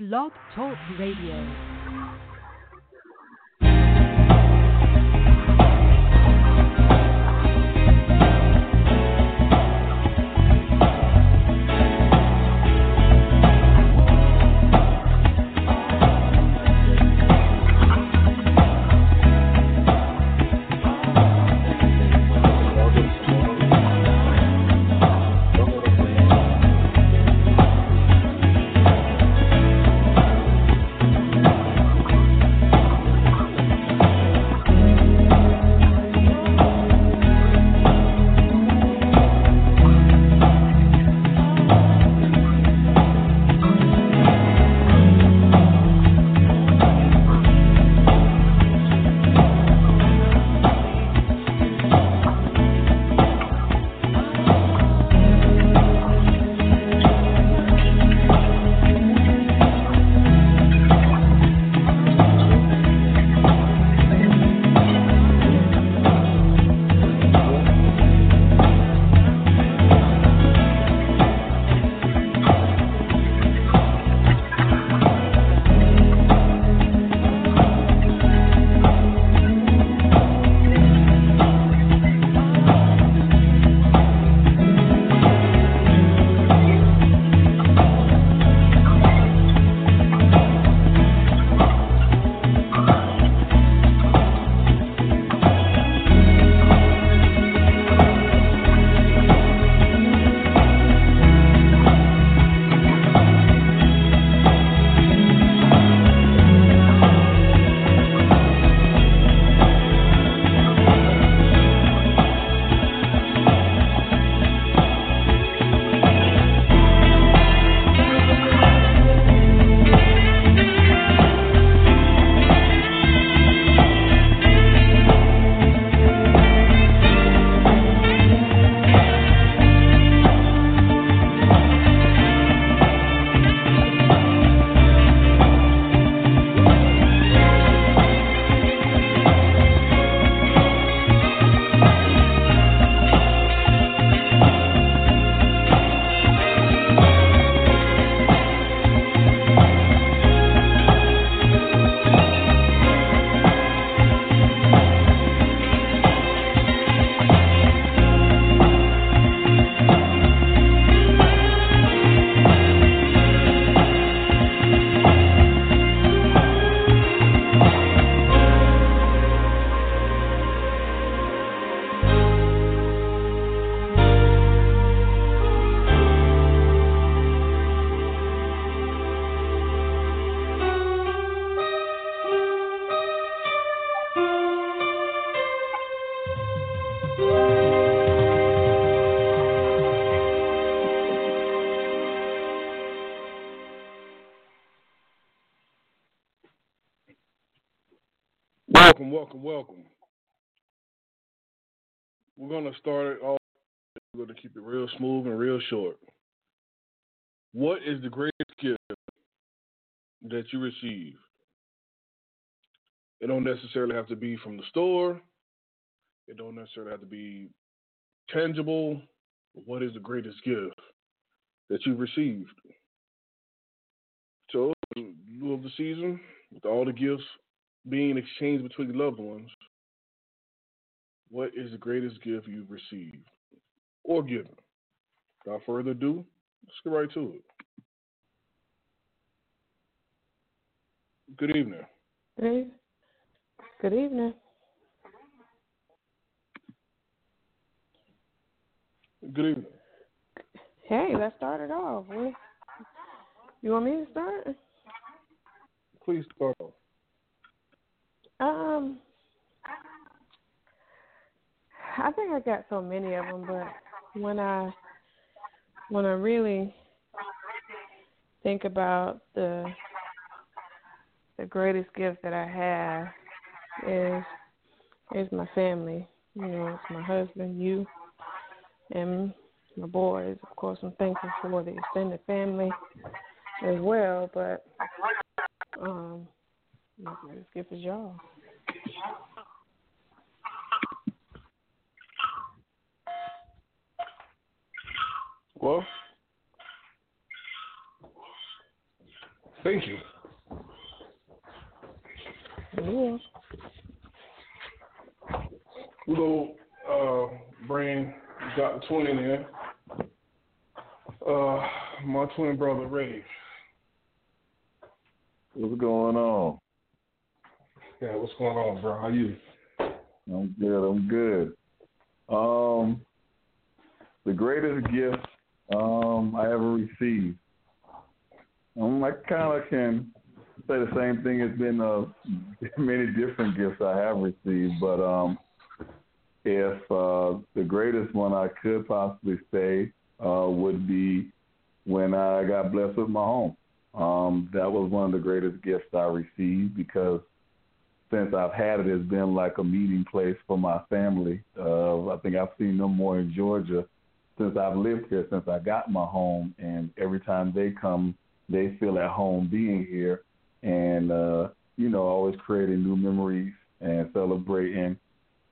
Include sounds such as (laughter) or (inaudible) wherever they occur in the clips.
Blog Talk Radio. Welcome, welcome. We're to start it off. We're to keep it real smooth and real short. What is the greatest gift that you receive? It don't necessarily have to be from the store. It don't necessarily have to be tangible. What is the greatest gift that you've received? So, of the season, with all the gifts being exchanged between loved ones, what is the greatest gift you've received or given? Without further ado, let's get right to it. Good evening. Good, good evening. Good evening. Hey, let's start it off. You want me to start? Please start off. Um, I think I got so many of them, but when I when I really think about the the greatest gift that I have is is my family. You know, it's my husband, you, and my boys. Of course, I'm thankful for the extended family as well, but um, my greatest gift is y'all. Well, thank you. Yeah. We go uh, bring got the twin in there. Uh, my twin brother Ray. What's going on? Yeah, what's going on, bro? How you? I'm good. I'm good. Um, the greatest gift um I ever received. Um, I kind of can say the same thing. It's been uh, (laughs) many different gifts I have received, but um, if uh, the greatest one I could possibly say uh, would be when I got blessed with my home. Um, that was one of the greatest gifts I received because since I've had it, it's been like a meeting place for my family. Uh, I think I've seen them more in Georgia since I've lived here, since I got my home, and every time they come, they feel at home being here, and uh, you know, always creating new memories and celebrating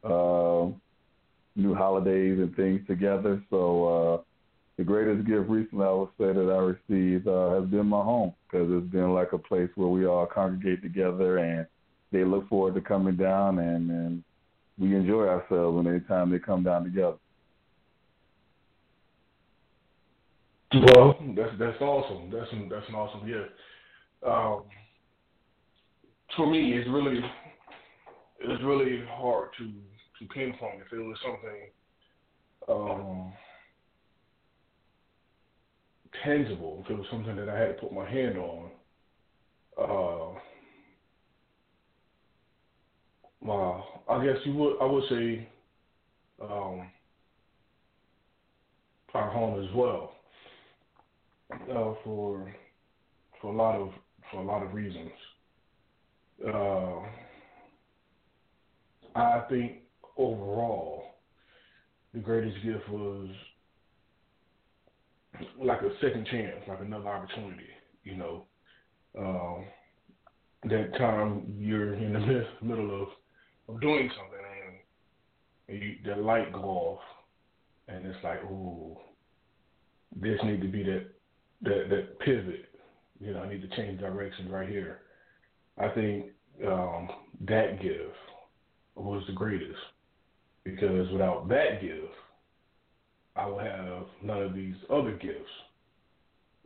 uh, new holidays and things together. So uh, the greatest gift recently I would say that I received uh, has been my home because it's been like a place where we all congregate together and they look forward to coming down and, and we enjoy ourselves anytime they come down together. Well, that's that's awesome. That's an, that's an awesome gift. Um, for me, it's really it's really hard to to pinpoint if it was something um, tangible, if it was something that I had to put my hand on. Uh, well, I guess you would. I would say um, our home as well uh, for for a lot of for a lot of reasons. Uh, I think overall, the greatest gift was like a second chance, like another opportunity. You know, um, that time you're in the (laughs) middle of, of doing something and you, the light go off, and it's like, ooh, this need to be that that that pivot. You know, I need to change directions right here. I think um, that gift was the greatest because without that gift, I would have none of these other gifts.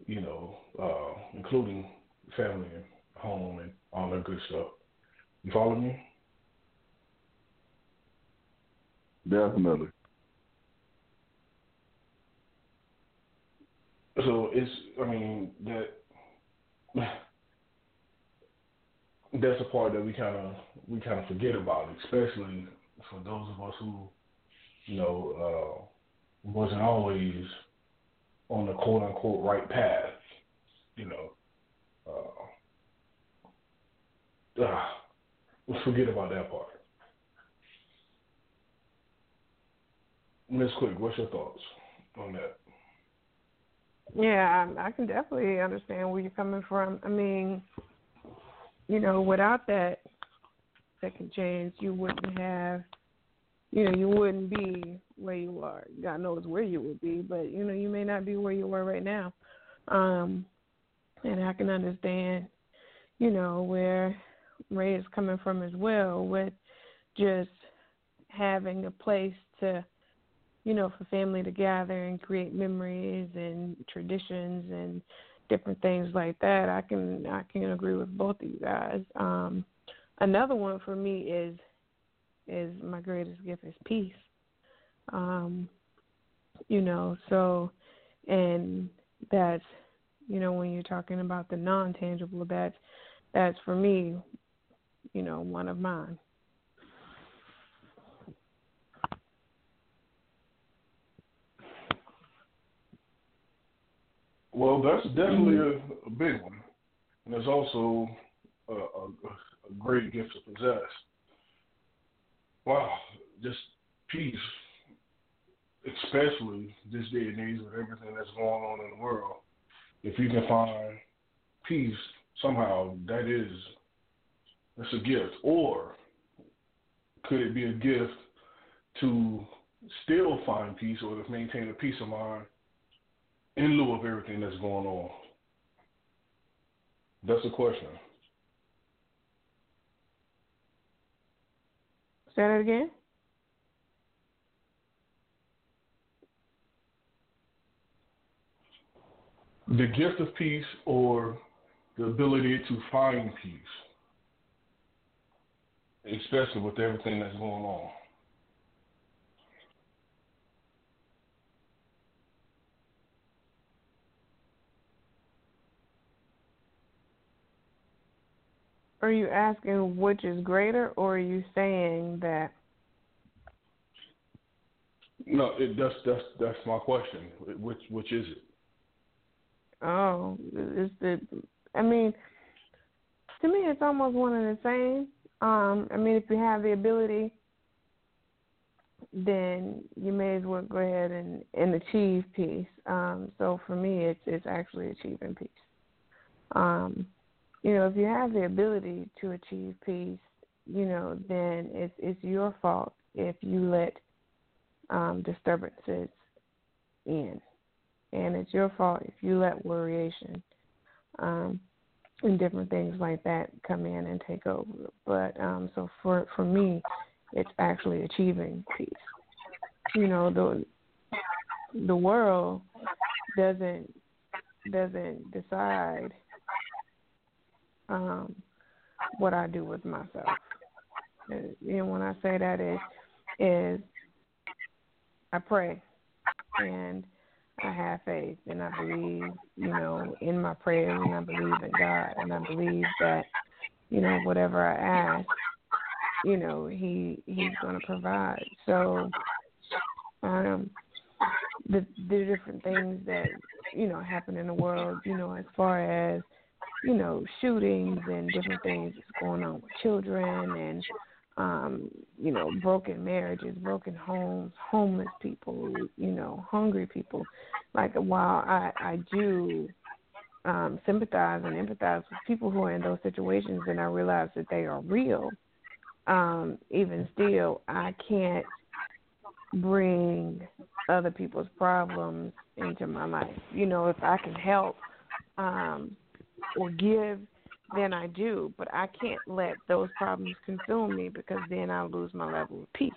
You know, uh, including family and home and all that good stuff. You follow me? Definitely. So it's, I mean, that that's a part that we kind of we kind of forget about, especially for those of us who, you know, uh, wasn't always on the quote unquote right path. You know, uh, uh, forget about that part. Miss Quick, what's your thoughts on that? Yeah, I, can definitely understand where you're coming from. I mean, you know, without that second chance, you wouldn't have, you know, you wouldn't be where you are. God knows where you would be, but you know, you may not be where you are right now. Um, and I can understand, you know, where Ray is coming from as well, with just having a place to you know, for family to gather and create memories and traditions and different things like that. I can I can agree with both of you guys. Um, another one for me is is my greatest gift is peace. Um, you know, so and that's you know when you're talking about the non tangible, that's that's for me, you know, one of mine. Well, that's definitely mm-hmm. a, a big one, and it's also a, a, a great gift to possess. Wow, just peace, especially this day and age with everything that's going on in the world. If you can find peace somehow, that is that's a gift. Or could it be a gift to still find peace or to maintain a peace of mind in lieu of everything that's going on? That's the question. Say that again. The gift of peace or the ability to find peace, especially with everything that's going on. Are you asking which is greater, or are you saying that? No, it, that's that's that's my question. Which which is it? Oh, it's the. I mean, to me, it's almost one and the same. Um, I mean, if you have the ability, then you may as well go ahead and, and achieve peace. Um, so for me, it's it's actually achieving peace. Um, you know, if you have the ability to achieve peace, you know, then it's it's your fault if you let um, disturbances in, and it's your fault if you let worryation um, and different things like that come in and take over. But um, so for for me, it's actually achieving peace. You know, the the world doesn't doesn't decide um, what I do with myself. And when I say that is is I pray and I have faith and I believe, you know, in my prayers and I believe in God and I believe that, you know, whatever I ask, you know, he he's gonna provide. So um the the different things that, you know, happen in the world, you know, as far as you know, shootings and different things that's going on with children and um, you know, broken marriages, broken homes, homeless people, you know, hungry people. Like while I, I do um, sympathize and empathize with people who are in those situations and I realize that they are real, um, even still I can't bring other people's problems into my life. You know, if I can help um or give, than I do. But I can't let those problems consume me because then I'll lose my level of peace.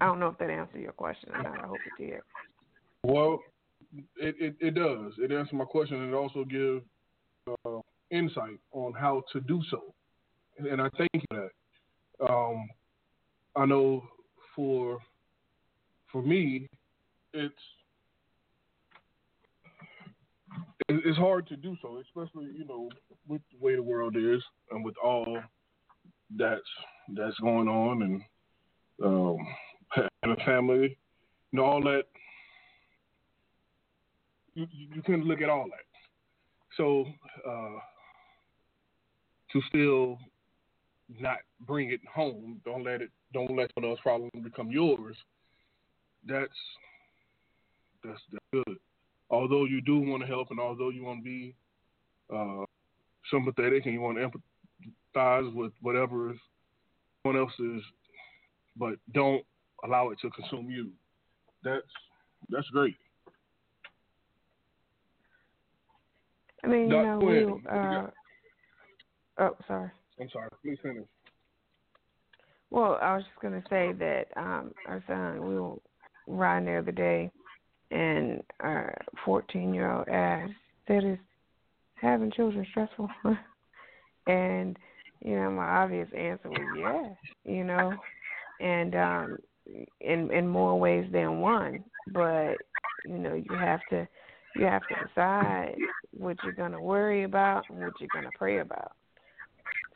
I don't know if that answered your question or not. I hope it did. Well, it, it, it does. It answers my question and it also gives uh, insight on how to do so. And I thank you for that. Um, I know for for me, it's it's hard to do so, especially you know with the way the world is and with all that's that's going on and um, and a family, know all that. You you can look at all that. So uh, to still not bring it home, don't let it, don't let those problems become yours. That's that's, that's good although you do want to help and although you want to be uh, sympathetic and you want to empathize with whatever someone else is, but don't allow it to consume you. That's that's great. I mean, you know, we. Uh, oh, sorry. I'm sorry. Please finish. Well, I was just going to say that um, our son, we were riding the other day, and our 14 year old asked, that is having children stressful? (laughs) and, you know, my obvious answer was yes, you know, and um, in in more ways than one. But, you know, you have to you have to decide what you're going to worry about and what you're going to pray about.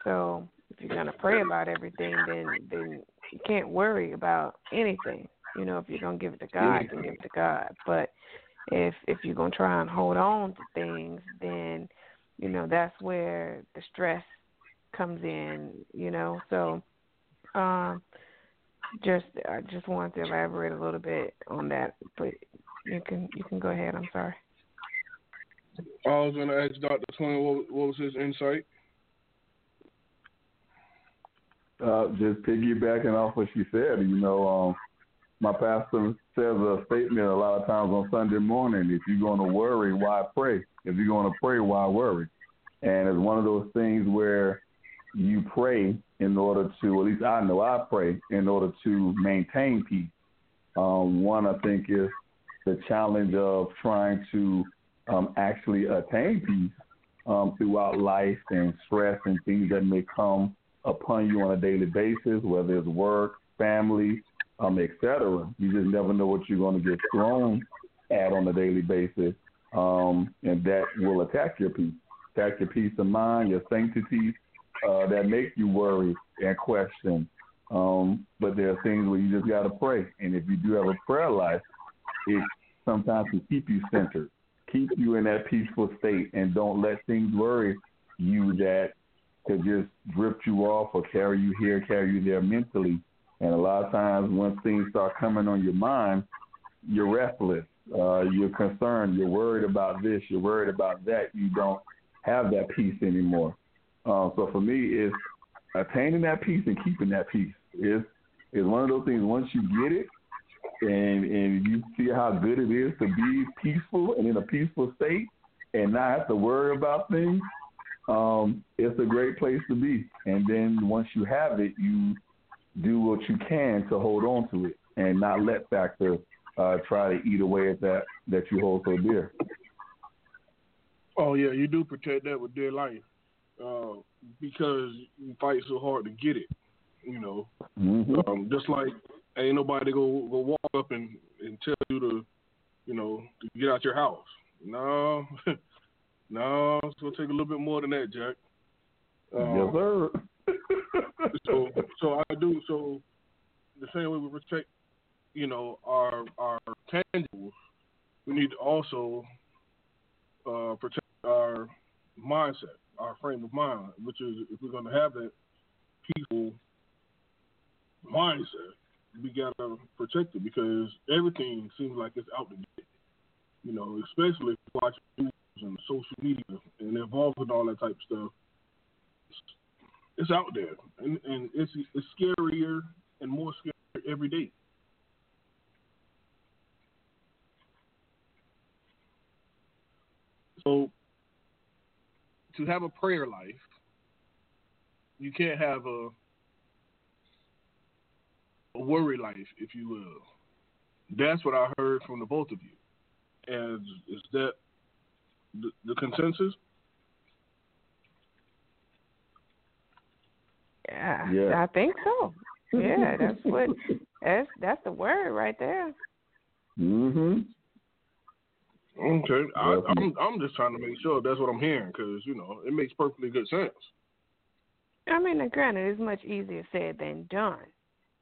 So if you're going to pray about everything, then then you can't worry about anything. You know, if you're gonna give it to God, then give it to God. But if if you're gonna try and hold on to things, then you know that's where the stress comes in. You know, so um, just I just wanted to elaborate a little bit on that, but you can you can go ahead. I'm sorry. I was going to ask Dr. Twin what, what was his insight. Uh, just piggybacking off what she said, you know, um, my pastor says a statement a lot of times on Sunday morning. If you're going to worry, why pray? If you're going to pray, why worry? And it's one of those things where you pray in order to, at least I know I pray in order to maintain peace. Um, one, I think, is the challenge of trying to um, actually attain peace um, throughout life and stress and things that may come upon you on a daily basis, whether it's work, family, um, etc. You just never know what you're going to get thrown at on a daily basis, um, and that will attack your peace, attack your peace of mind, your sanctity, uh, that make you worry and question. Um, but there are things where you just got to pray, and if you do have a prayer life, it sometimes can keep you centered, keep you in that peaceful state, and don't let things worry you that could just drift you off or carry you here, carry you there mentally. And a lot of times, when things start coming on your mind, you're restless, uh, you're concerned, you're worried about this, you're worried about that. You don't have that peace anymore. Uh, so for me, it's attaining that peace and keeping that peace. Is is one of those things. Once you get it, and and you see how good it is to be peaceful and in a peaceful state, and not have to worry about things, um, it's a great place to be. And then once you have it, you do what you can to hold on to it and not let factor uh, try to eat away at that that you hold so dear. Oh yeah, you do protect that with dear life uh, because you fight so hard to get it. You know, mm-hmm. um, just like ain't nobody go go walk up and and tell you to, you know, to get out your house. No, (laughs) no, it's gonna take a little bit more than that, Jack. Um, yes, sir. So, so I do. So the same way we protect, you know, our our tangibles, we need to also uh, protect our mindset, our frame of mind, which is if we're going to have that peaceful mindset, we gotta protect it because everything seems like it's out to get. You know, especially watching news and social media and involved in all that type of stuff. It's, out there, and, and it's it's scarier and more scary every day. So, to have a prayer life, you can't have a a worry life, if you will. That's what I heard from the both of you. And is that the, the consensus? Yeah, yeah, I think so. Yeah, that's what (laughs) that's that's the word right there. Mhm. Okay, I, I'm I'm just trying to make sure that's what I'm hearing because you know it makes perfectly good sense. I mean, granted, it's much easier said than done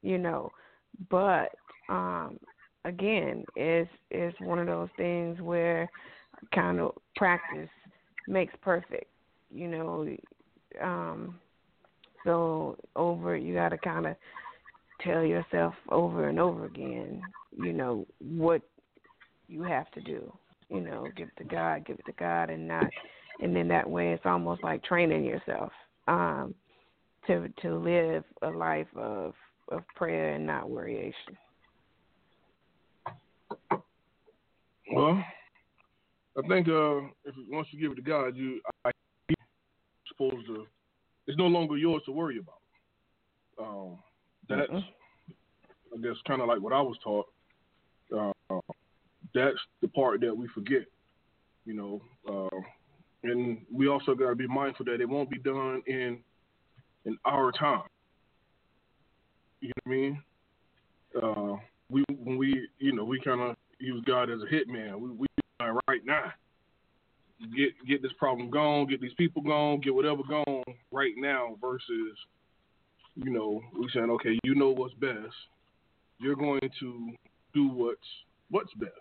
you know. But um again, it's it's one of those things where kind of practice makes perfect, you know. Um so over you got to kind of tell yourself over and over again, you know, what you have to do. You know, give it to God, give it to God and not and then that way it's almost like training yourself um to to live a life of of prayer and not worryation? Well, I think uh, if once you give it to God, you I supposed to. It's no longer yours to worry about. Um, that's mm-hmm. I guess kind of like what I was taught. Uh, that's the part that we forget, you know. Uh, and we also got to be mindful that it won't be done in in our time. You know what I mean? Uh, we when we you know we kind of use God as a hitman. We we right now get get this problem gone, get these people gone, get whatever gone right now versus you know, we saying, okay, you know what's best. You're going to do what's what's best.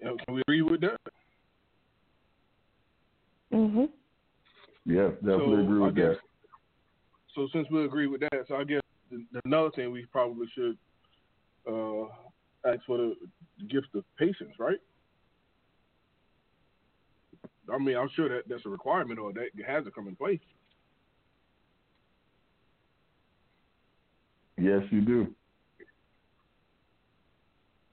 Can we agree with that? Mhm. Yeah, definitely so agree with guess, that. So since we agree with that, so I guess another thing we probably should uh, ask for the gift of patience, right? I mean, I'm sure that that's a requirement or that has to come in place. Yes, you do.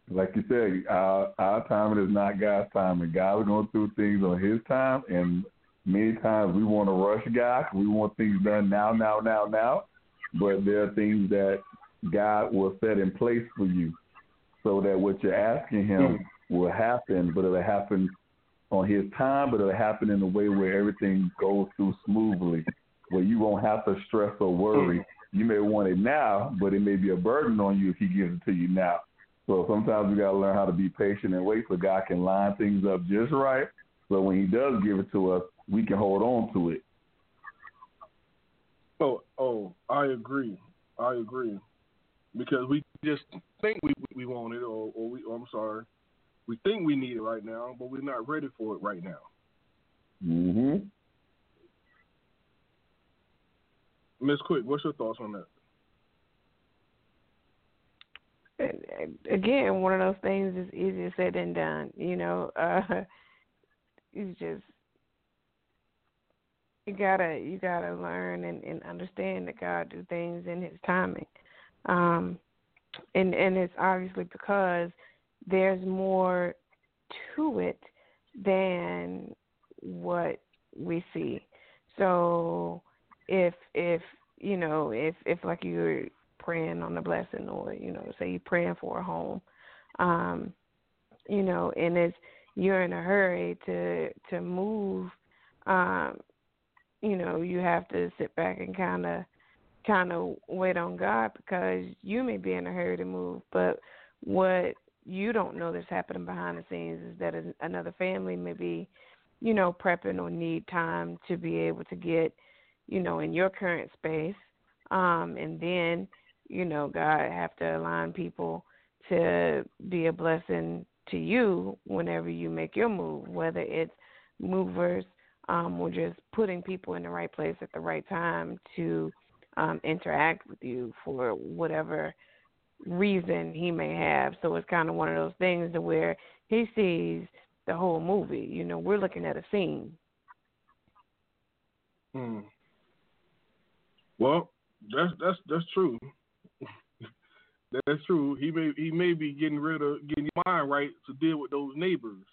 Like you said, our, our timing is not God's timing. God is going through things on His time, and many times we want to rush God. We want things done now, now, now, now. But there are things that God will set in place for you, so that what you're asking Him mm. will happen, but it'll happen on His time. But it'll happen in a way where everything goes through smoothly, where you won't have to stress or worry. Mm. You may want it now, but it may be a burden on you if He gives it to you now. So sometimes we got to learn how to be patient and wait so God can line things up just right. So when He does give it to us, we can hold on to it. Oh, oh, I agree. I agree. Because we just think we we want it, or, or we. Or I'm sorry, we think we need it right now, but we're not ready for it right now. Mm-hmm. Miss Quick, what's your thoughts on that? And- and Again, one of those things is easier said than done. You know, uh, (laughs) it's just you gotta you gotta learn and, and understand that God do things in His timing, um, and and it's obviously because there's more to it than what we see. So if if you know if if like you're praying on the blessing or you know say you're praying for a home um you know and it's you're in a hurry to to move um you know you have to sit back and kind of kind of wait on God because you may be in a hurry to move but what you don't know that's happening behind the scenes is that another family may be you know prepping or need time to be able to get you know in your current space. Um and then you know god have to align people to be a blessing to you whenever you make your move whether it's movers um or just putting people in the right place at the right time to um interact with you for whatever reason he may have so it's kind of one of those things to where he sees the whole movie you know we're looking at a scene Hmm. Well, that's that's that's true. (laughs) that's true. He may he may be getting rid of getting your mind right to deal with those neighbors,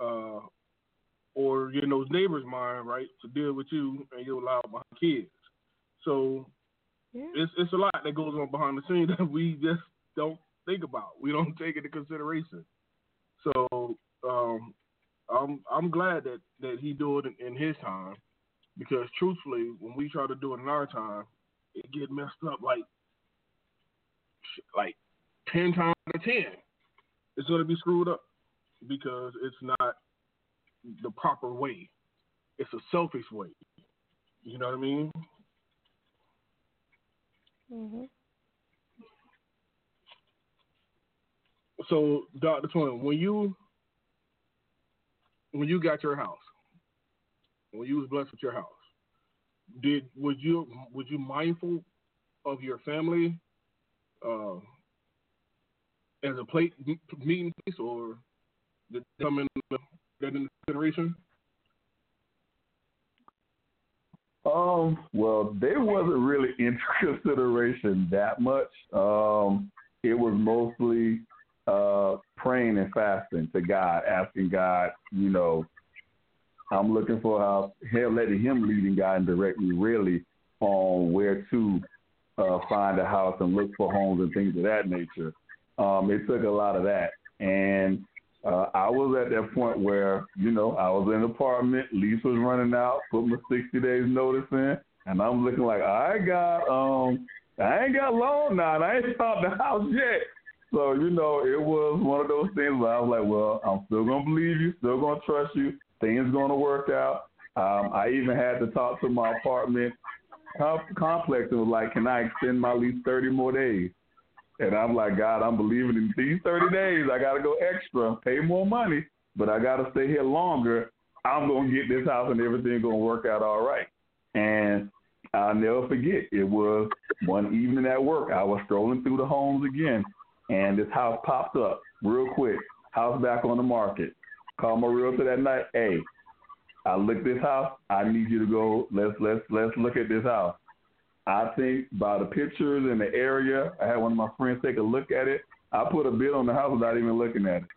uh, or getting those neighbors' mind right to deal with you and your loud behind kids. So yeah it's it's a lot that goes on behind the scenes (laughs) that we just don't think about. We don't take into consideration. So um, I'm I'm glad that that he do it in, in his time because truthfully, when we try to do it in our time, it get messed up like like ten times out of ten. It's gonna be screwed up because it's not the proper way. It's a selfish way. You know what I mean? Mhm So, Doctor Twin, when you when you got your house, when you was blessed with your house, did would you would you mindful of your family uh, as a plate meeting place, or did come in that into consideration? Um, well, they wasn't really (laughs) into consideration that much. Um, it was mostly uh praying and fasting to God, asking God, you know, I'm looking for how hell letting him lead and guide and direct me really on where to uh find a house and look for homes and things of that nature. Um, it took a lot of that. And uh, I was at that point where, you know, I was in an apartment, lease was running out, put my 60 days notice in, and I'm looking like, I got, um, I ain't got long now, and I ain't found the (laughs) house yet. So, you know, it was one of those things where I was like, well, I'm still going to believe you, still going to trust you, things going to work out. Um, I even had to talk to my apartment com- complex and was like, can I extend my lease 30 more days? And I'm like, God, I'm believing in these 30 days. I got to go extra, pay more money, but I got to stay here longer. I'm going to get this house and everything going to work out all right. And I'll never forget, it was one evening at work. I was strolling through the homes again, and this house popped up real quick. House back on the market. Called my realtor that night. Hey, I looked this house. I need you to go. Let's let's let's look at this house. I think by the pictures and the area, I had one of my friends take a look at it. I put a bid on the house without even looking at it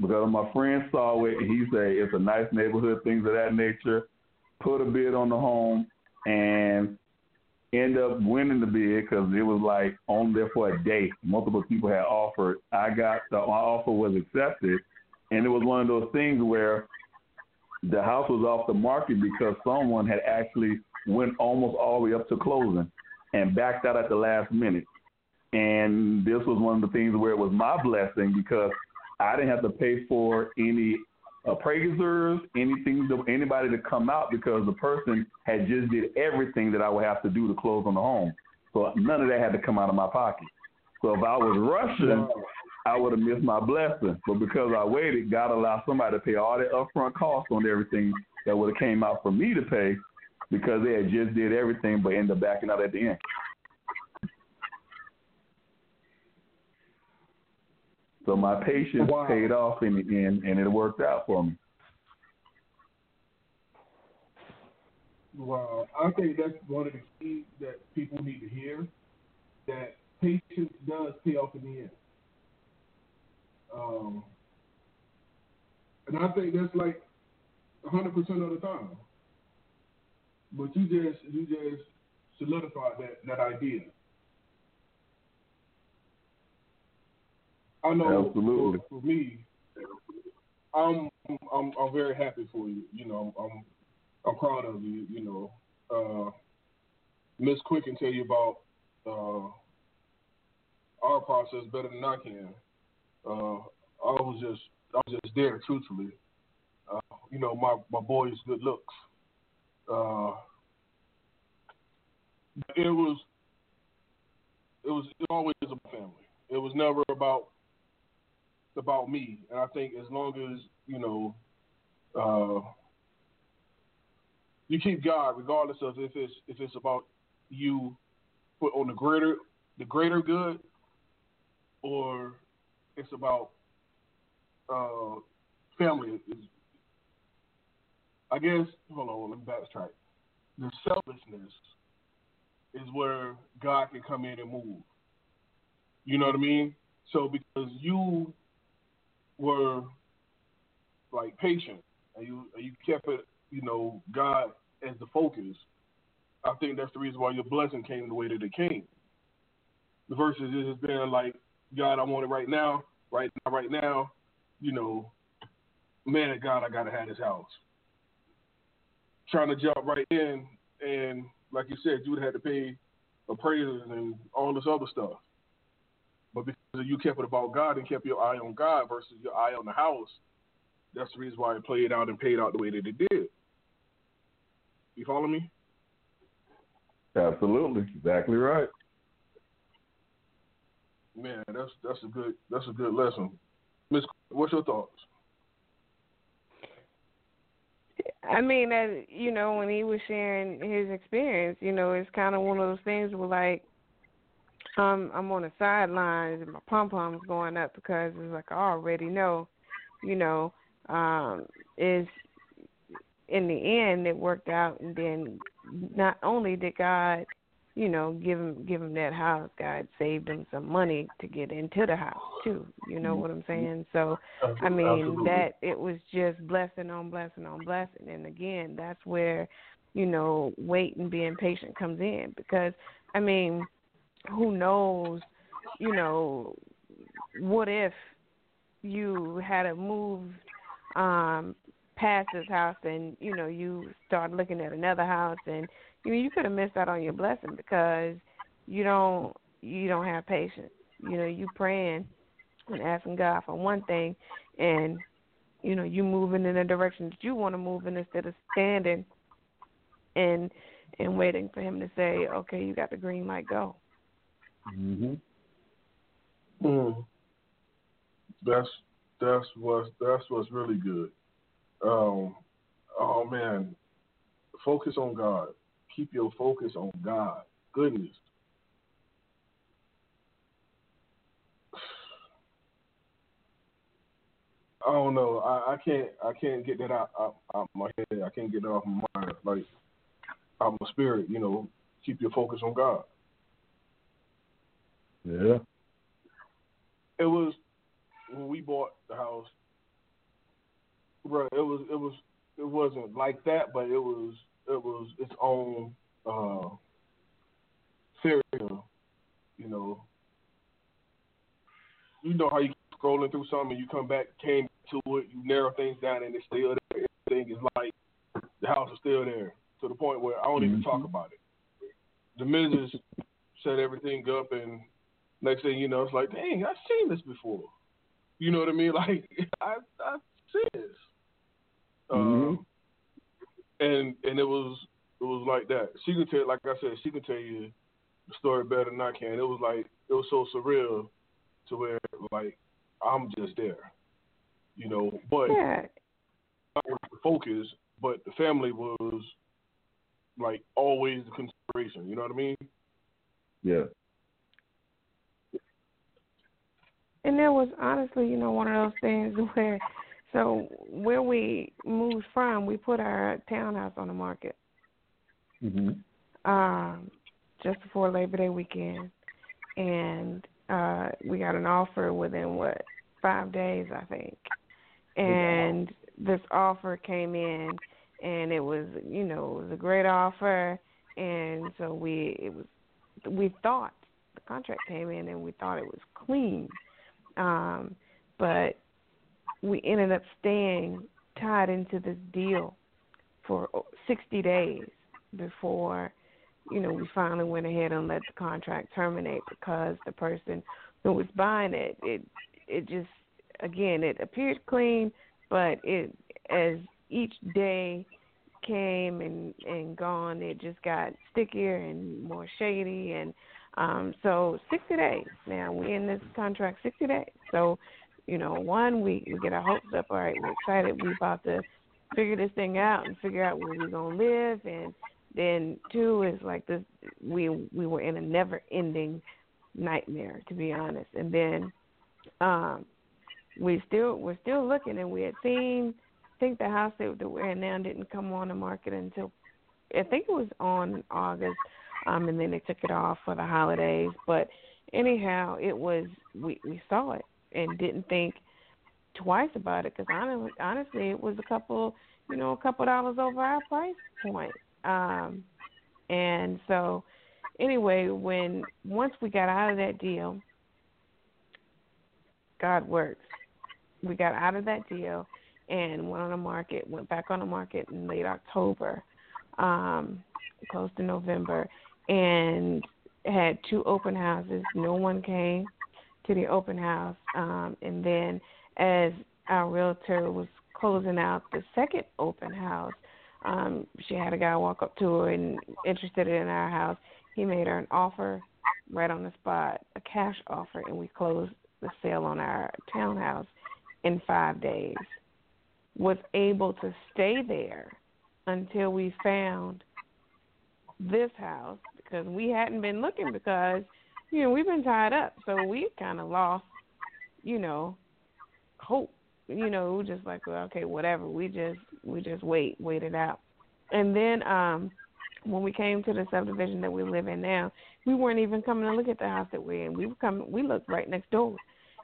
because my friend saw it. He said it's a nice neighborhood, things of that nature. Put a bid on the home and end up winning the bid because it was like on there for a day. Multiple people had offered. I got the my offer was accepted, and it was one of those things where the house was off the market because someone had actually went almost all the way up to closing and backed out at the last minute. And this was one of the things where it was my blessing because I didn't have to pay for any appraisers, anything, to, anybody to come out because the person had just did everything that I would have to do to close on the home. So none of that had to come out of my pocket. So if I was rushing, I would have missed my blessing. But because I waited, God allowed somebody to pay all the upfront costs on everything that would have came out for me to pay because they had just did everything but ended up backing out at the end. So my patience wow. paid off in the end, and it worked out for me. Wow, I think that's one of the keys that people need to hear. That patience does pay off in the end. Um, and I think that's like 100% of the time. But you just you just solidified that that idea. I know Absolutely. For, for me, I'm I'm I'm very happy for you. You know, I'm I'm proud of you. You know, uh, Miss Quick can tell you about uh, our process better than I can. Uh, I was just I was just there, truthfully. Uh, you know, my my boy's good looks. Uh, it was it was always about family. It was never about about me. And I think as long as you know uh, you keep God, regardless of if it's if it's about you put on the greater the greater good, or it's about uh, family. I guess hold on, let me backtrack. The selfishness is where God can come in and move. You know what I mean? So because you were like patient and you you kept it, you know, God as the focus, I think that's the reason why your blessing came the way that it came. The verses it has been like, God, I want it right now, right now, right now, you know, man God, I gotta have this house. Trying to jump right in and like you said, you would have had to pay appraisers and all this other stuff. But because you kept it about God and kept your eye on God versus your eye on the house, that's the reason why it played out and paid out the way that it did. You follow me? Absolutely, exactly right. Man, that's that's a good that's a good lesson. Miss, what's your thoughts? I mean, that you know, when he was sharing his experience, you know, it's kind of one of those things where like, um, I'm on the sidelines and my pom pom's going up because it's like I already know, you know, um, is in the end it worked out, and then not only did God you know, give him give him that house. God saved him some money to get into the house too. You know what I'm saying? So, I mean Absolutely. that it was just blessing on blessing on blessing. And again, that's where, you know, wait and being patient comes in because I mean, who knows, you know, what if you had a moved um past this house and you know you start looking at another house and you know, you could have missed out on your blessing because you don't you don't have patience. You know, you praying and asking God for one thing and you know, you moving in the direction that you want to move in instead of standing and and waiting for him to say, "Okay, you got the green light, go." Mhm. Mm. That's that's what's that's what's really good. Um, oh man, focus on God. Keep your focus on God. Goodness. I don't know. I, I can't. I can't get that out, out, out my head. I can't get that off my mind. Like out my spirit. You know, keep your focus on God. Yeah. It was when we bought the house, bro. It was. It was. It wasn't like that, but it was. It was its own uh, serial. You know. You know how you keep scrolling through something and you come back, came to it, you narrow things down, and it's still there. Everything is like the house is still there to the point where I don't even talk about it. The missus set everything up, and next thing you know, it's like, dang, I've seen this before. You know what I mean? (laughs) Like I I've seen this. Um, and and it was it was like that. She can tell, like I said, she can tell you the story better than I can. It was like it was so surreal to where like I'm just there, you know. But Yeah. I was the focus, but the family was like always the consideration. You know what I mean? Yeah. And it was honestly, you know, one of those things (laughs) where, so where we moved from, we put our townhouse on the market Mhm. um, just before Labor Day weekend, and uh, we got an offer within what five days, I think. And this offer came in, and it was, you know, it was a great offer, and so we it was we thought the contract came in, and we thought it was clean, um, but we ended up staying tied into this deal for 60 days before you know we finally went ahead and let the contract terminate because the person who was buying it it it just again it appeared clean but it as each day came and and gone it just got stickier and more shady. And um so 60 days. Now we in this contract 60 days. So you know one we we get our hopes up all right we're excited we about to figure this thing out and figure out where we're gonna live. And then two is like this we we were in a never ending nightmare to be honest. And then um we still we're still looking and we had seen I think the house that we're in now didn't come on the market until I think it was on in August um and then they took it off for the holidays. But anyhow it was we we saw it and didn't think twice about it because honestly, honestly it was a couple you know a couple dollars over our price point. Um and so anyway when once we got out of that deal god works. We got out of that deal and went on the market went back on the market in late october um close to november and had two open houses. No one came to the open house um and then as our realtor was closing out the second open house um she had a guy walk up to her and interested in our house. He made her an offer right on the spot a cash offer and we closed the sale on our townhouse in five days. Was able to stay there until we found this house because we hadn't been looking because you know we've been tied up so we kind of lost you know hope you know we just like well, okay whatever we just we just wait wait it out and then um when we came to the subdivision that we live in now we weren't even coming to look at the house that we're in we were coming we looked right next door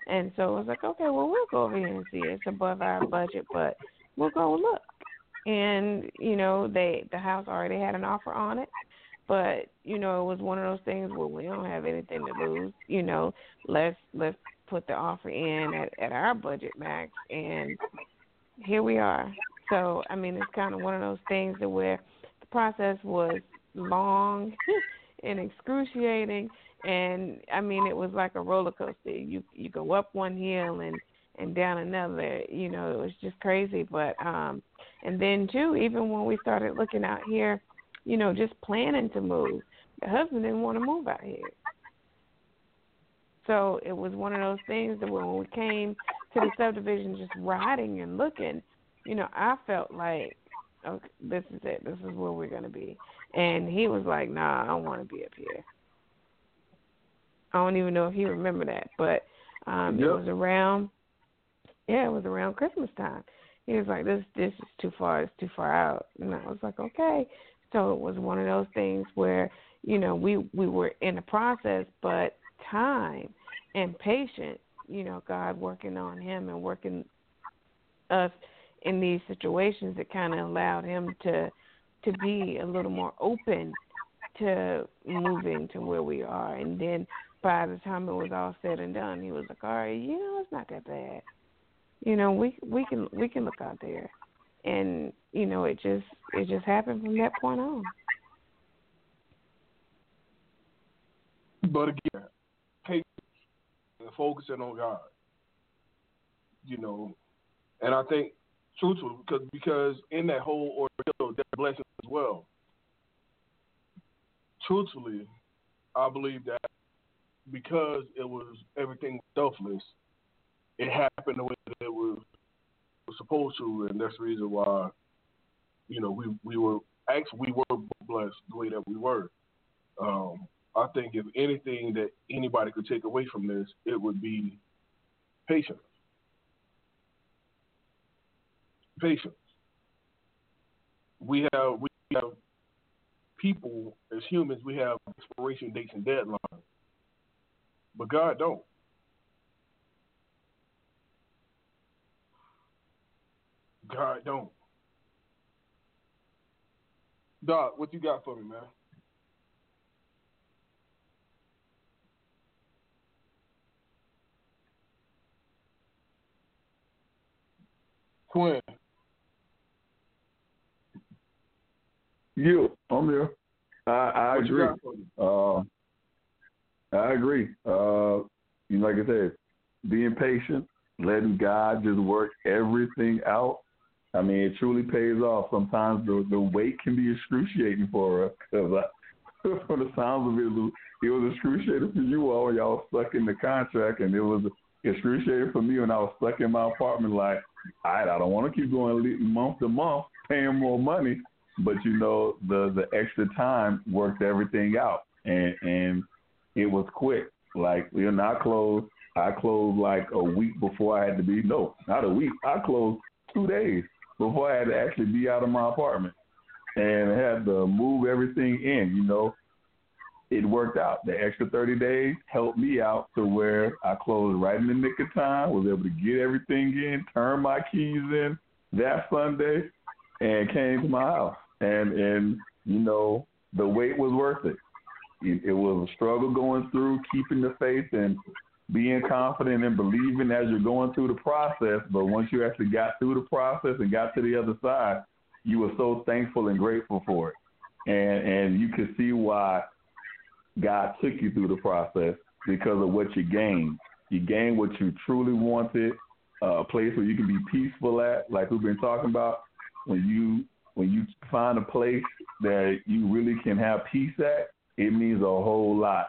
and so I was like, okay, well, we'll go over here and see. It's above our budget, but we'll go look. And you know, they the house already had an offer on it, but you know, it was one of those things where we don't have anything to lose. You know, let's let's put the offer in at at our budget max, and here we are. So I mean, it's kind of one of those things that where the process was long (laughs) and excruciating and I mean it was like a roller coaster. You you go up one hill and and down another. You know, it was just crazy. But um, and then too, even when we started looking out here, you know, just planning to move, the husband didn't want to move out here. So it was one of those things that when we came to the subdivision, just riding and looking, you know, I felt like, okay, this is it. This is where we're gonna be. And he was like, Nah, I don't want to be up here. I don't even know if he remember that, but um Yep. it was around. Yeah, it was around Christmas time. He was like, "This, this is too far. It's too far out." And I was like, "Okay." So it was one of those things where you know we we were in the process, but time and patience, you know, God working on him and working us in these situations that kind of allowed him to to be a little more open to moving to where we are. And then by the time it was all said and done, he was like, "All right, you know, it's not that bad. You know, we we can we can look out there." And you know, it just it just happened from that point on. But again, patience and focusing on God. You know, and I think truthfully because because in that whole ordeal, there's blessings as well. Truthfully, I believe that because it was everything selfless, it happened the way that it was, supposed to, and that's the reason why, you know, we we were actually we were blessed the way that we were. Um, I think if anything that anybody could take away from this, it would be patience. Patience. We have we have people as humans. We have expiration dates and deadlines, but God don't. God don't. Doc, what you got for me, man? Quinn. You, I'm there. I, I What agree. got for me? Uh, I agree. Uh, you know, like I said, being patient, letting God just work everything out. I mean, it truly pays off. Sometimes the the wait can be excruciating for us because from the sounds of it, it was, excruciating for you all when y'all stuck in the contract, and it was excruciating for me when I was stuck in my apartment. Like, right, I don't want to keep going month to month paying more money, but you know, the the extra time worked everything out, and and it was quick. Like we're not closed. I closed like a week before I had to be. No, not a week. I closed two days before I had to actually be out of my apartment, and had to move everything in. You know, it worked out. The extra thirty days helped me out to where I closed right in the nick of time. Was able to get everything in, turn my keys in that Sunday, and came to my house. And and you know, the wait was worth it. It, it was a struggle going through, keeping the faith and being confident and believing as you're going through the process. But once you actually got through the process and got to the other side, you were so thankful and grateful for it. And and you could see why God took you through the process because of what you gained. You gained what you truly wanted, uh, a place where you can be peaceful at, like we've been talking about. When you when you find a place that you really can have peace at, it means a whole lot.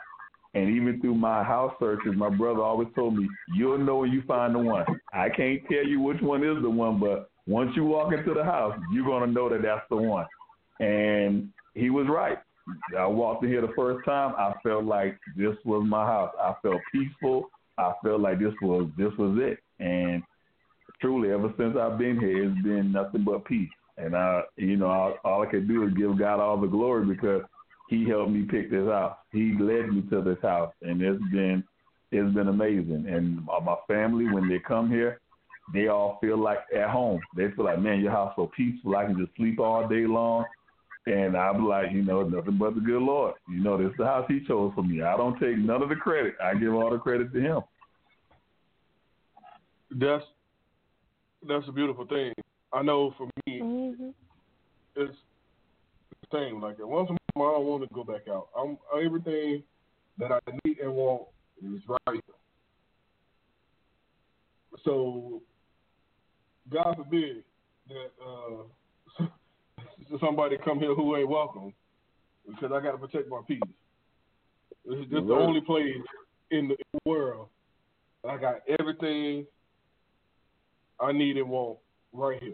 And even through my house searches, my brother always told me, "You'll know when you find the one." I can't tell you which one is the one, but once you walk into the house, you're gonna know that that's the one. And he was right. I walked in here the first time. I felt like this was my house. I felt peaceful. I felt like this was this was it. And truly, ever since I've been here, it's been nothing but peace. And I, you know, all, all I can do is give God all the glory because He helped me pick this house. He led me to this house, and it's been it's been amazing. And my my family, when they come here, they all feel like at home. They feel like, man, your house so peaceful. I can just sleep all day long. And I'm like, you know, nothing but the good Lord. You know, this is the house He chose for me. I don't take none of the credit. I give all the credit to Him. That's that's a beautiful thing. I know for me, Mm-hmm. it's the same. Like once a month, I don't want to go back out. I'm everything that I need and want is right. Here. So, God forbid that uh, (laughs) somebody come here who ain't welcome, because I got to protect my peace. This is the only place in the world. I got everything I need and want right here.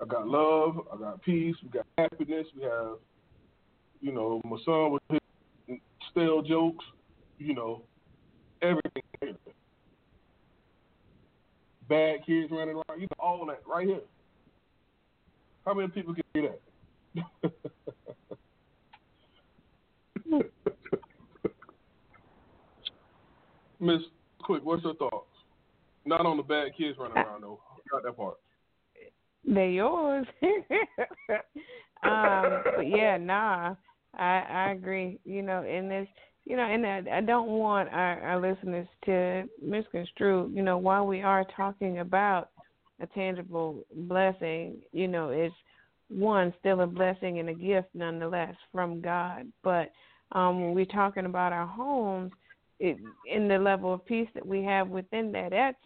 I got love, I got peace, we got happiness, we have, you know, my son with his stale jokes, you know, everything. Bad kids running around, you know, all that right here. How many people can do that? (laughs) Miss Quick, what's your thoughts? Not on the bad kids running around though. Not that part. They're yours. (laughs) um, but yeah, nah, I I agree. You know, in this, you know, and I, I don't want our, our listeners to misconstrue. You know, while we are talking about a tangible blessing, you know, it's one still a blessing and a gift nonetheless from God. But um, when we're talking about our homes, it, in the level of peace that we have within that, that's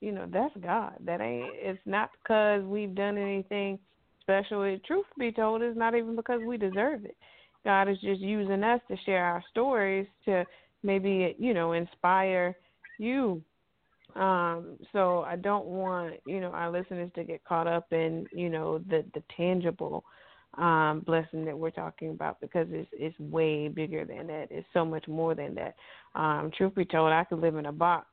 you know that's God. That ain't. It's not because we've done anything special. It, truth be told, it's not even because we deserve it. God is just using us to share our stories to maybe you know inspire you. Um, so I don't want you know our listeners to get caught up in you know the the tangible um, blessing that we're talking about because it's it's way bigger than that. It's so much more than that. Um, truth be told, I could live in a box,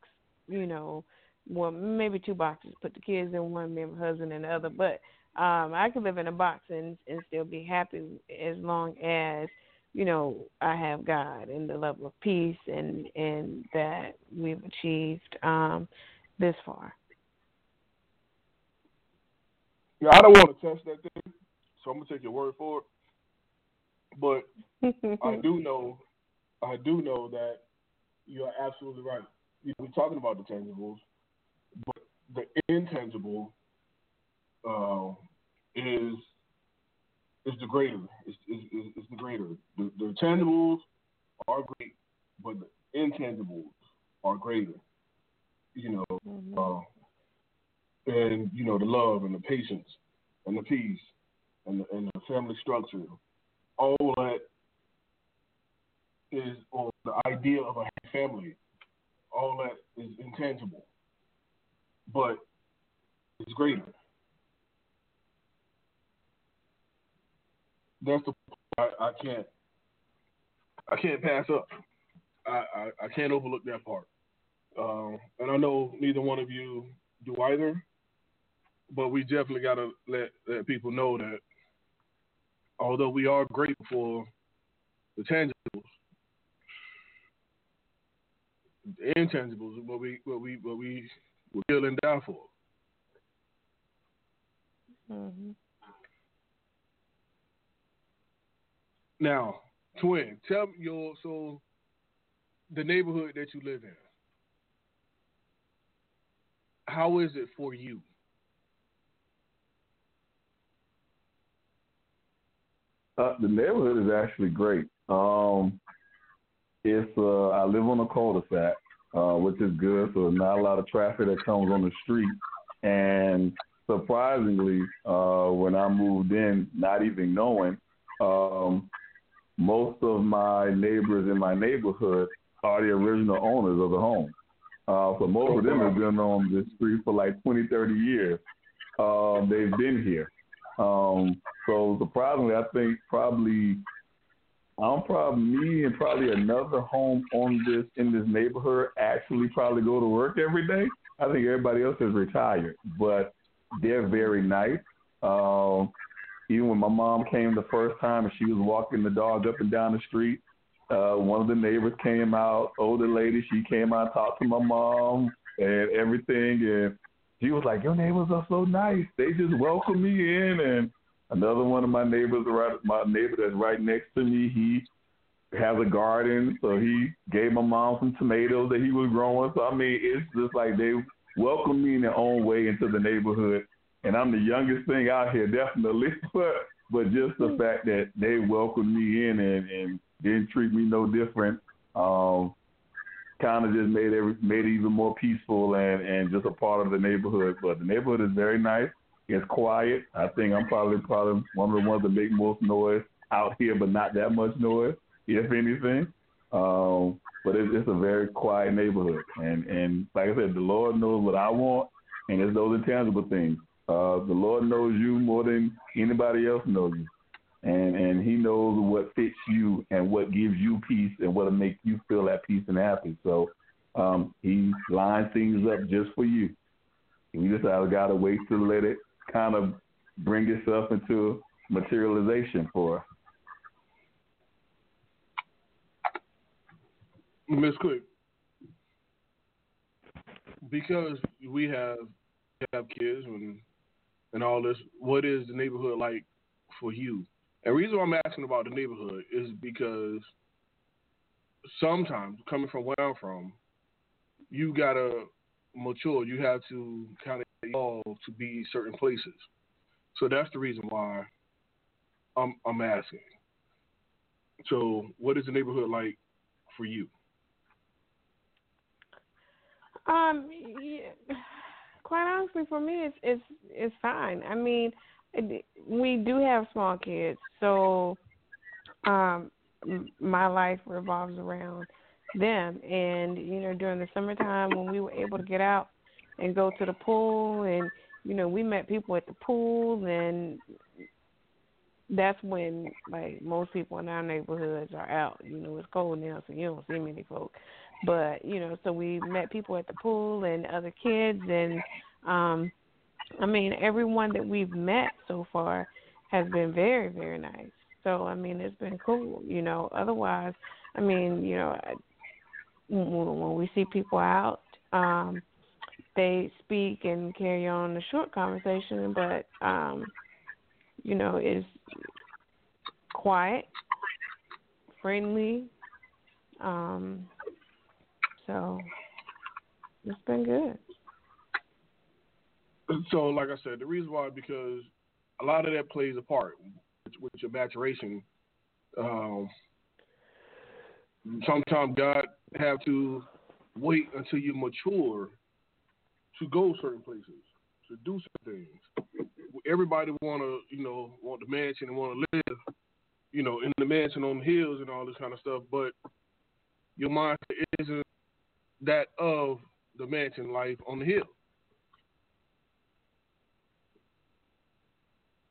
you know, well maybe two boxes, put the kids in one, me and my husband in the other. But um, I could live in a box and and still be happy as long as you know I have God and the level of peace and and that we've achieved um, this far. Yeah, I don't want to test that thing, so I'm gonna take your word for it. But I (laughs) do know, I do know that you are absolutely right. You know, we're talking about the tangibles, but the intangible uh, is is the greater. Is is, is the greater. The, the tangibles are great, but the intangibles are greater. You know, Mm-hmm. uh, and you know the love and the patience and the peace and the, and the family structure, all that is, or the idea of a family, all that is intangible, but it's greater. That's the part I, I can't I can't pass up. I, I, I can't overlook that part. Um, and I know neither one of you do either, but we definitely got to let, let people know that although we are grateful for the tangibles, the intangibles, what we what we what we will kill and die for. Mm-hmm. Now, twin, tell me your so the neighborhood that you live in. How is it for you? Uh, the neighborhood is actually great. Um, it's uh, I live on a cul-de-sac, uh, which is good. So not a lot of traffic that comes on the street. And surprisingly, uh, when I moved in, not even knowing, um, most of my neighbors in my neighborhood are the original owners of the home. Uh, so most of them have been on this street for like 20, 30 years. Um, they've been here. Um, so surprisingly, I think probably I'm probably me and probably another home on this in this neighborhood actually probably go to work every day. I think everybody else is retired, but they're very nice. Um, even when my mom came the first time and she was walking the dog up and down the street, uh, one of the neighbors came out, older lady, she came out, and talked to my mom and everything, and she was like, "Your neighbors are so nice. They just welcome me in." And another one of my neighbors, right, my neighbor that's right next to me, he has a garden, so he gave my mom some tomatoes that he was growing. So I mean, it's just like they welcome me in their own way into the neighborhood. And I'm the youngest thing out here, (laughs) definitely, but but just the fact that they welcomed me in and, and didn't treat me no different, um, kind of just made every made it even more peaceful and and just a part of the neighborhood. But the neighborhood is very nice. It's quiet. I think I'm probably probably one of the ones that make most noise out here, but not that much noise, if anything. Um, but it's, it's a very quiet neighborhood, and and like I said, the Lord knows what I want, and it's those intangible things. Uh, the Lord knows you more than anybody else knows you, and and He knows what fits you and what gives you peace and what'll make you feel at peace and happy. So um, He lines things up just for you. We just got to wait to let it kind of bring itself into materialization for us. Miss Quick, because we have have kids and and all this, what is the neighborhood like for you? And the reason why I'm asking about the neighborhood is because sometimes coming from where I'm from, you gotta mature. You have to kind evolve to be certain places. So that's the reason why I'm I'm asking. So, what is the neighborhood like for you? Um, yeah, quite honestly, for me, it's it's it's fine. I mean, we do have small kids, so um, my life revolves around them. And you know, during the summertime when we were able to get out and go to the pool, and you know, we met people at the pool, and that's when like most people in our neighborhoods are out. You know, it's cold now, so you don't see many folks. But you know, so we met people at the pool and other kids, and um, I mean, everyone that we've met so far has been very, very nice. So I mean, it's been cool. You know, otherwise, I mean, you know, when we see people out, um, they speak and carry on a short conversation, but um, you know, it's quiet, friendly, um, so it's been good. So, like I said, the reason why because a lot of that plays a part with, your maturation. Um, sometimes God have to wait until you mature to go certain places, to do certain things. Everybody want to, you know, want the mansion and want to live, you know, in the mansion on the hills and all this kind of stuff, but your mindset isn't that of the mansion life on the hill.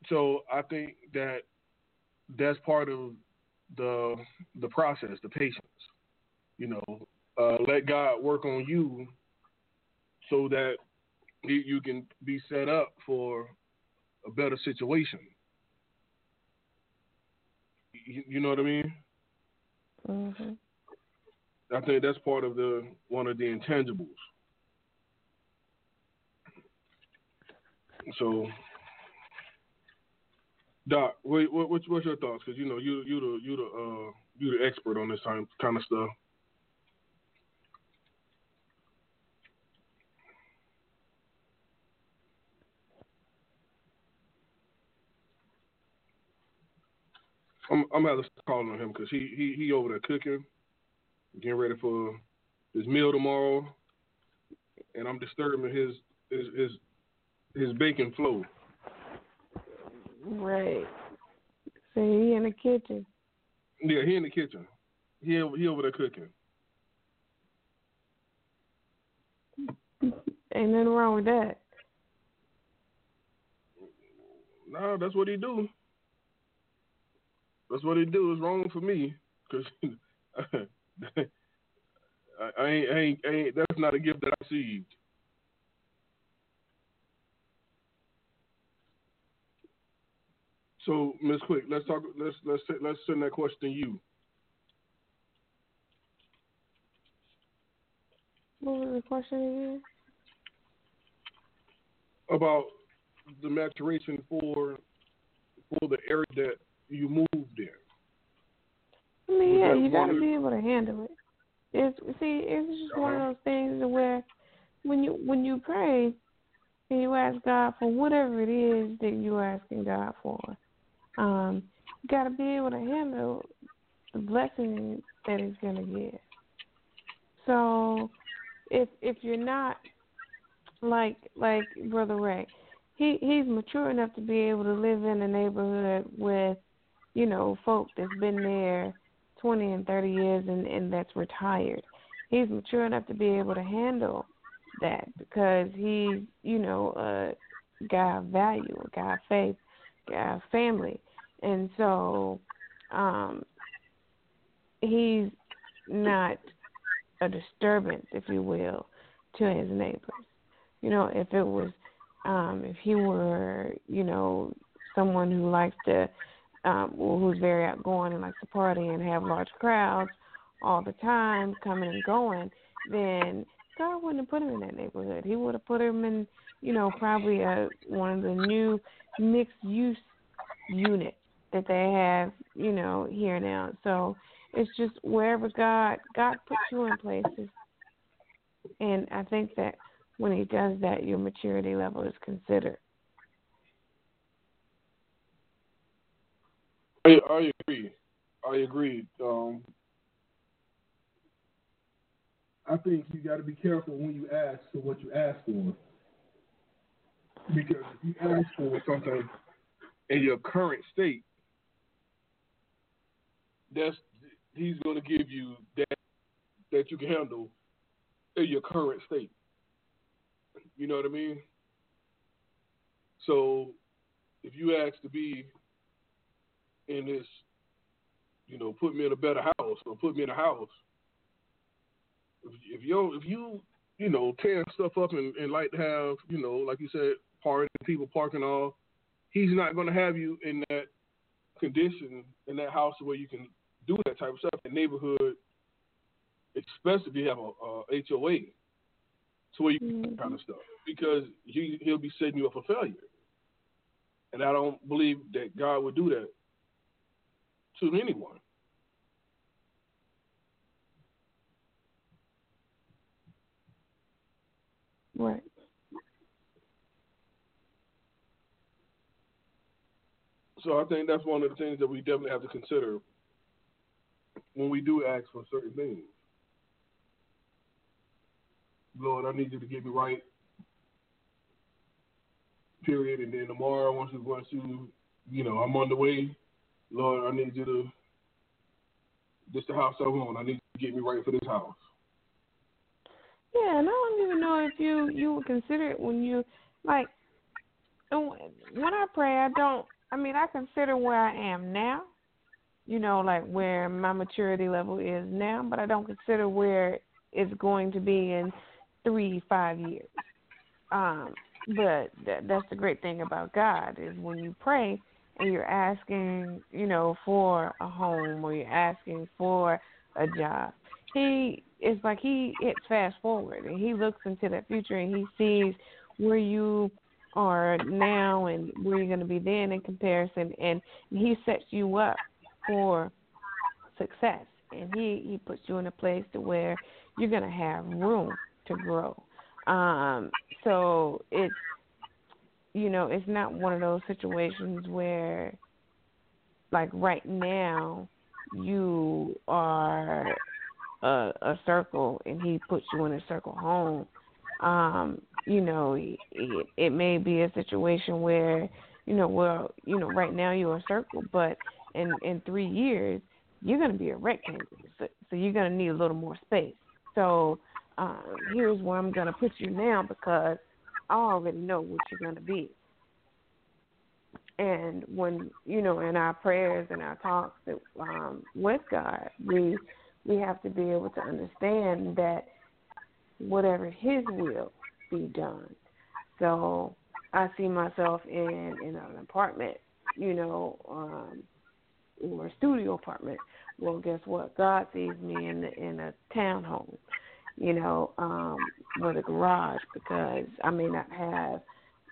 So I think that that's part of the the process, the patience. You know, uh, let God work on you so that you can be set up for a better situation. You, know what I mean? Mm-hmm. I think that's part of the one of the intangibles. So, Doc, what, what, what's your thoughts? Because you know you you the you the uh, you the expert on this kind of stuff. I'm I'm gonna have to call on him because he he he over there cooking getting ready for his meal tomorrow, and I'm disturbing his his his, his bacon flow. Right. So he in the kitchen. Yeah, he in the kitchen. He he over there cooking. Ain't nothing wrong with that. No, that's what he do. That's what he do. It's wrong for me because (laughs) I, I, ain't, I, ain't, I ain't, that's not a gift that I received. So, Miss Quick, let's talk. Let's let's let's send that question to you. What was the question again? About the maturation for for the area that you move there. I mean, yeah, you got to be able to handle it. It's see, it's just uh-huh. one of those things where when you when you pray and you ask God for whatever it is that you're asking God for, um, you got to be able to handle the blessing that He's going to give. So, if if you're not like like Brother Ray, he he's mature enough to be able to live in a neighborhood with you know, folk that's been there 20 and 30 years and, and that's retired. He's mature enough to be able to handle that because he's, you know, a guy of value, a guy of faith, guy of family. And so um he's not a disturbance, if you will, to his neighbors. You know, if it was um if he were, you know, someone who likes to um who's very outgoing and likes to party and have large crowds all the time coming and going, then God wouldn't have put him in that neighborhood. He would have put him in, you know, probably a one of the new mixed use units that they have, you know, here now. So it's just wherever God God puts you in places, and I think that when He does that, your maturity level is considered. I, I agree. I agree. Um, I think you got to be careful when you ask for what you ask for. Because if you ask for something in your current state, that's he's going to give you that that you can handle in your current state. You know what I mean? So if you ask to be in this, you know, put me in a better house or put me in a house, if, if you if you you know tear stuff up and, and like to have you know like you said party people parking all, he's not going to have you in that condition in that house where you can do that type of stuff in neighborhood, especially if you have a, a HOA, so where you mm-hmm. that kind of stuff because he he'll be setting you up for failure. And I don't believe that God would do that to anyone. Right. So I think that's one of the things that we definitely have to consider when we do ask for certain things. Lord, I need you to get me right. Period. And then tomorrow, once we're going to, you know, I'm on the way. Lord, I need you to. This the house I want. I need you to get me right for this house. Yeah, and I don't even know if you you would consider it when you like when I pray. I don't. I mean, I consider where I am now you know, like where my maturity level is now, but I don't consider where it's going to be in three, five years. Um, but that, that's the great thing about God is when you pray and you're asking, you know, for a home or you're asking for a job, He it's like He hits fast forward and He looks into that future and He sees where you are now and where you're going to be then in comparison, and He sets you up for success, and he he puts you in a place to where you're gonna have room to grow. Um, so it's you know it's not one of those situations where like right now you are a, a circle and he puts you in a circle home um you know it, it may be a situation where you know well you know right now you're a circle but in in three years, you're going to be a rectangle. So, so you're going to need a little more space. So um, here's where I'm going to put you now because I already know what you're going to be. And when you know, in our prayers and our talks um, with God, we we have to be able to understand that whatever His will be done. So I see myself in in an apartment, you know, um, or a studio apartment. Well, guess what? God sees me in the, in a townhome, you know, um, with a garage because I may not have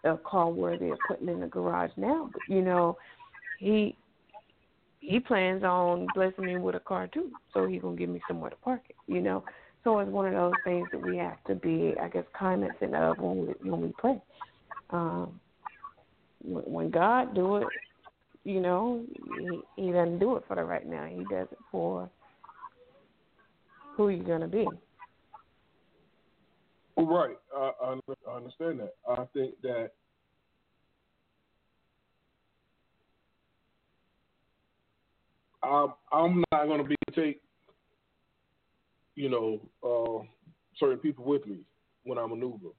a car worthy of putting in the garage now, but you know, he he plans on blessing me with a car too, so he's gonna give me somewhere to park it, you know. So it's one of those things that we have to be, I guess, cognizant of when we when we pray. Um, when God do it, you know, he, he doesn't do it for the right now. He does it for who you're to be. Right. I, I understand that. I think that I'm I'm not going to be take you know uh, certain people with me when I maneuver.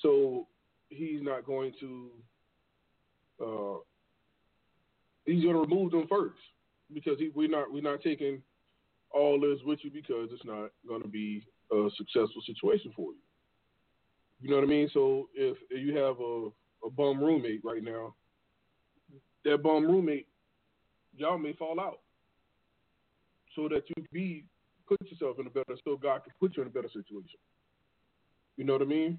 So he's not going to uh, he's going to remove them first because he, we're not we're not taking all this with you because it's not going to be a successful situation for you. You know what I mean? So if, if you have a, a bum roommate right now, that bum roommate, y'all may fall out, so that you be put yourself in a better, so God can put you in a better situation. You know what I mean?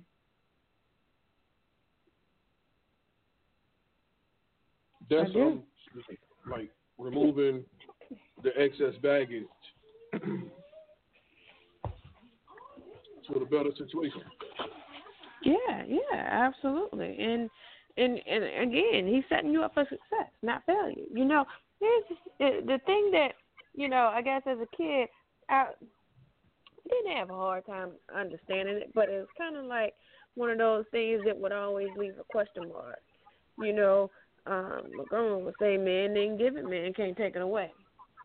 That's um, like removing the excess baggage (clears throat) to a better situation. Yeah, yeah, absolutely. And and and again, he's setting you up for success, not failure. You know, here's the, the thing that you know. I guess as a kid, I didn't have a hard time understanding it, but it's kind of like one of those things that would always leave a question mark. You know, um, my grandma would say, "Man didn't give it, man can't take it away."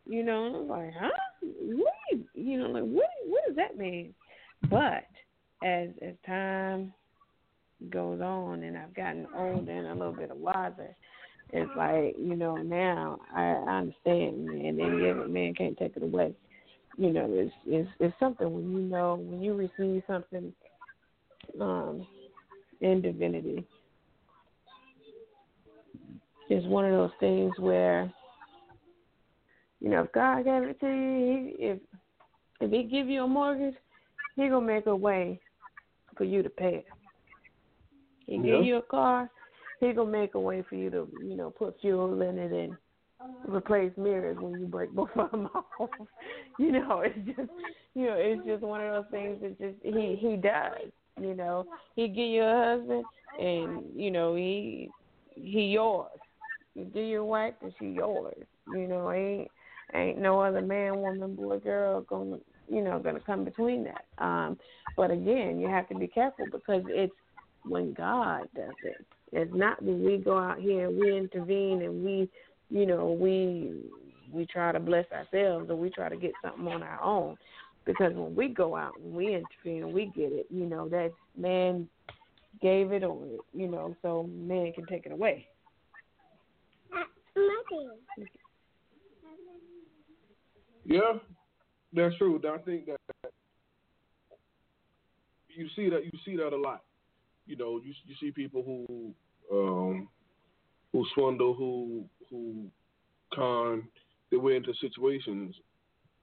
You know, and I'm like, huh? What? You, you know, like what? What does that mean? But as as time goes on, and I've gotten older and a little bit wiser, it's like you know now I, I understand, man. Give it, man can't take it away. You know, it's it's it's something when you know when you receive something um in divinity. It's one of those things where you know, if God gave it to you, if if He give you a mortgage, He gonna make a way for you to pay it. He yeah. give you a car, He gonna make a way for you to, you know, put fuel in it and replace mirrors when you break (laughs) both of them off. you know, it's just, you know, it's just one of those things that just He He does. You know, He give you a husband, and you know He He yours. You do your wife, and she yours. You know, ain't Ain't no other man, woman, boy, girl gonna you know gonna come between that. Um, but again, you have to be careful because it's when God does it. It's not when we go out here and we intervene and we, you know, we we try to bless ourselves or we try to get something on our own. Because when we go out and we intervene and we get it, you know, that man gave it or you know, so man can take it away. Yeah, that's true. I think that you see that you see that a lot. You know, you you see people who um, who swindle, who who con their way into situations,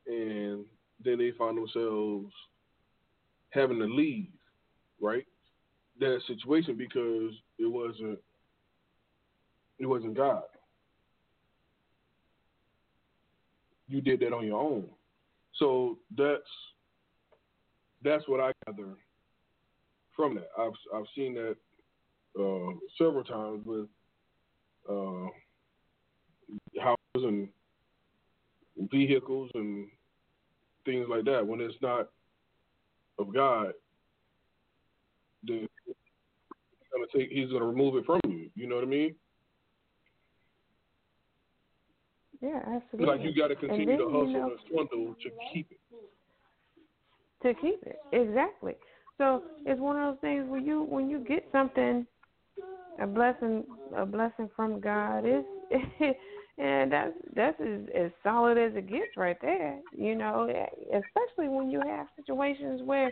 and then they find themselves having to leave, right? That situation because it wasn't it wasn't God. you did that on your own. So that's that's what I gather from that. I've I've seen that uh, several times with uh, houses and vehicles and things like that. When it's not of God, then he's gonna take he's gonna remove it from you. You know what I mean? Yeah, absolutely. Like you got to continue then, to hustle you know, and swindle to keep it. To keep it, exactly. So it's one of those things where you when you get something, a blessing, a blessing from God is, (laughs) and that's that's as, as solid as it gets right there. You know, especially when you have situations where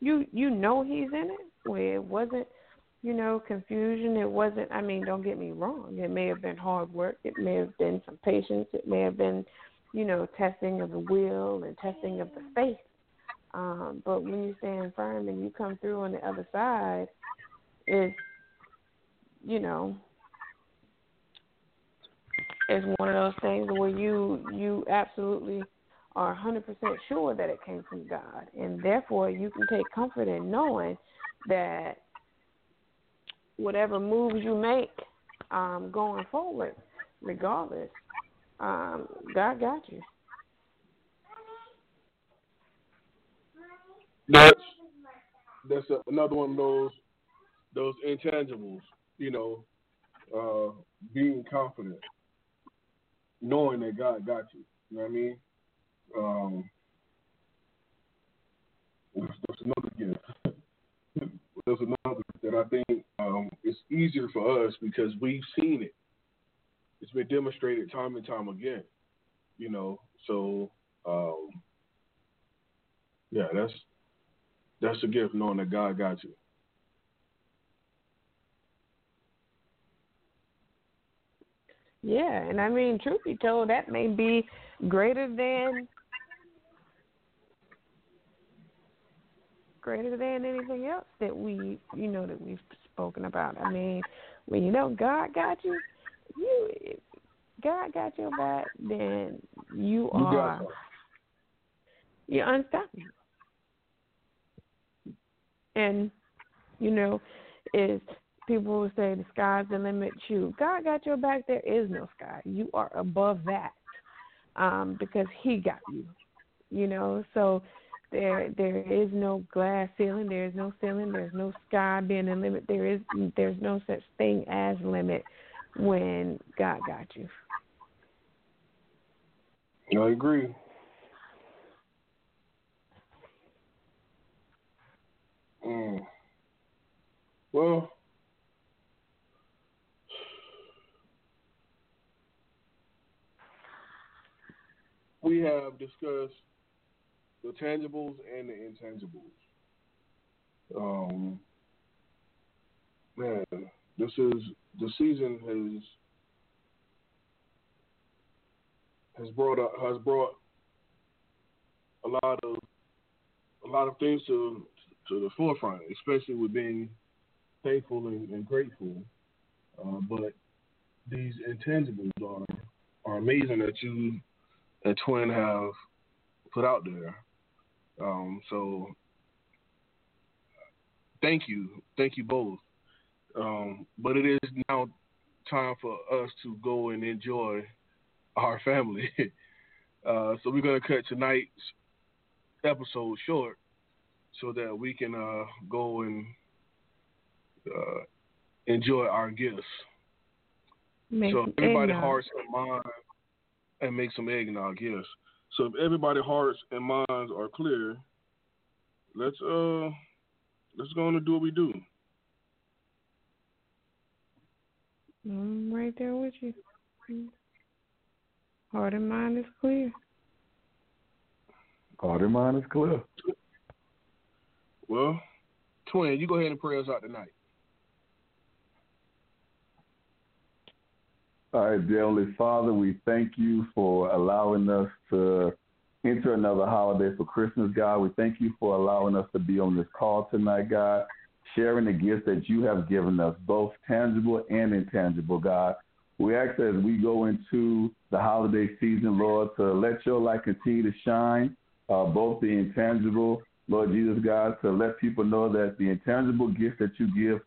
you you know He's in it, where it wasn't you know, confusion. It wasn't, I mean, don't get me wrong. It may have been hard work. It may have been some patience. It may have been, you know, testing of the will and testing of the faith. Um, but when you stand firm and you come through on the other side, it's, you know, it's one of those things where you you absolutely are 100% sure that it came from God, and therefore you can take comfort in knowing that whatever moves you make um, going forward, regardless, um, God got you. That's that's a, another one of those those intangibles. You know, uh, being confident, knowing that God got you. You know what I mean? Um, there's another gift. (laughs) there's another that I think um, it's easier for us because we've seen it. It's been demonstrated time and time again. You know, so um, yeah, that's that's a gift knowing that God got you. Yeah, and I mean, truth be told, that may be greater than greater than anything else that we, you know, that we've spoken about. I mean, when you know God got you, you God got your back, then you, You are you're unstoppable. And you know, is people will say the sky's the limit. You, God got your back. There is no sky. You are above that, um, because He got you. You know, so there there is no glass ceiling. There is no ceiling. There's no sky being a limit. There is there's no such thing as limit when God got you. I agree. Mm. Well, we have discussed the tangibles and the intangibles. Um, man, this is the season has has brought up, has brought a lot of a lot of things to to the forefront, especially with being thankful and, and grateful. Uh, but these intangibles are are amazing that you and Twin have put out there. Um, so thank you, thank you both. Um, but it is now time for us to go and enjoy our (laughs) family. uh, so we're gonna cut tonight's episode short so that we can uh, go and uh, enjoy our gifts. Make so some everybody eggnog. hearts and minds and make some eggnog, yes. So if everybody hearts and minds are clear, let's uh let's go on and do what we do. I'm right there with you. Heart and mind is clear. Heart and mind is clear. Well, twin, you go ahead and pray us out tonight. All right, dear Heavenly Father, we thank you for allowing us to enter another holiday for Christmas, God. We thank you for allowing us to be on this call tonight, God, sharing the gifts that you have given us, both tangible and intangible, God. We ask as we go into the holiday season, Lord, to let your light continue to shine, uh, both the intangible, Lord Jesus, God, to let people know that the intangible gifts that you give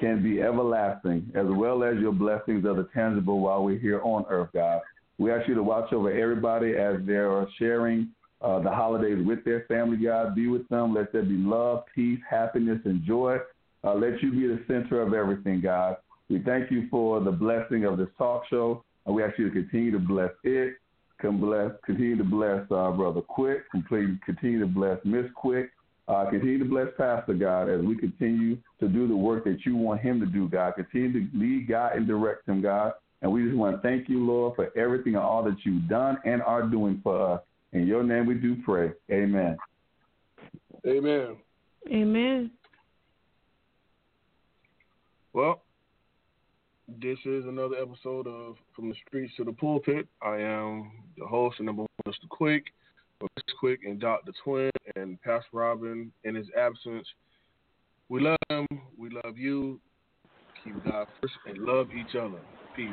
can be everlasting, as well as your blessings of the tangible while we're here on earth, God. We ask you to watch over everybody as they are sharing uh, the holidays with their family, God. Be with them. Let there be love, peace, happiness, and joy. Uh, let you be the center of everything, God. We thank you for the blessing of this talk show. And we ask you to continue to bless it. Come bless, continue to bless our brother Quick. Complete, continue to bless Miss Quick. Uh, continue to bless Pastor God as we continue to do the work that you want him to do, God. Continue to lead God and direct him, God. And we just want to thank you, Lord, for everything and all that you've done and are doing for us. In your name we do pray. Amen. Amen. Amen. Well, this is another episode of From the Streets to the Pulpit. I am the host and number one, Mr. Quick, Mr. Quick and Dr. Twin and Pastor Robin in his absence. We love him. We love you. Keep God first and love each other. Peace.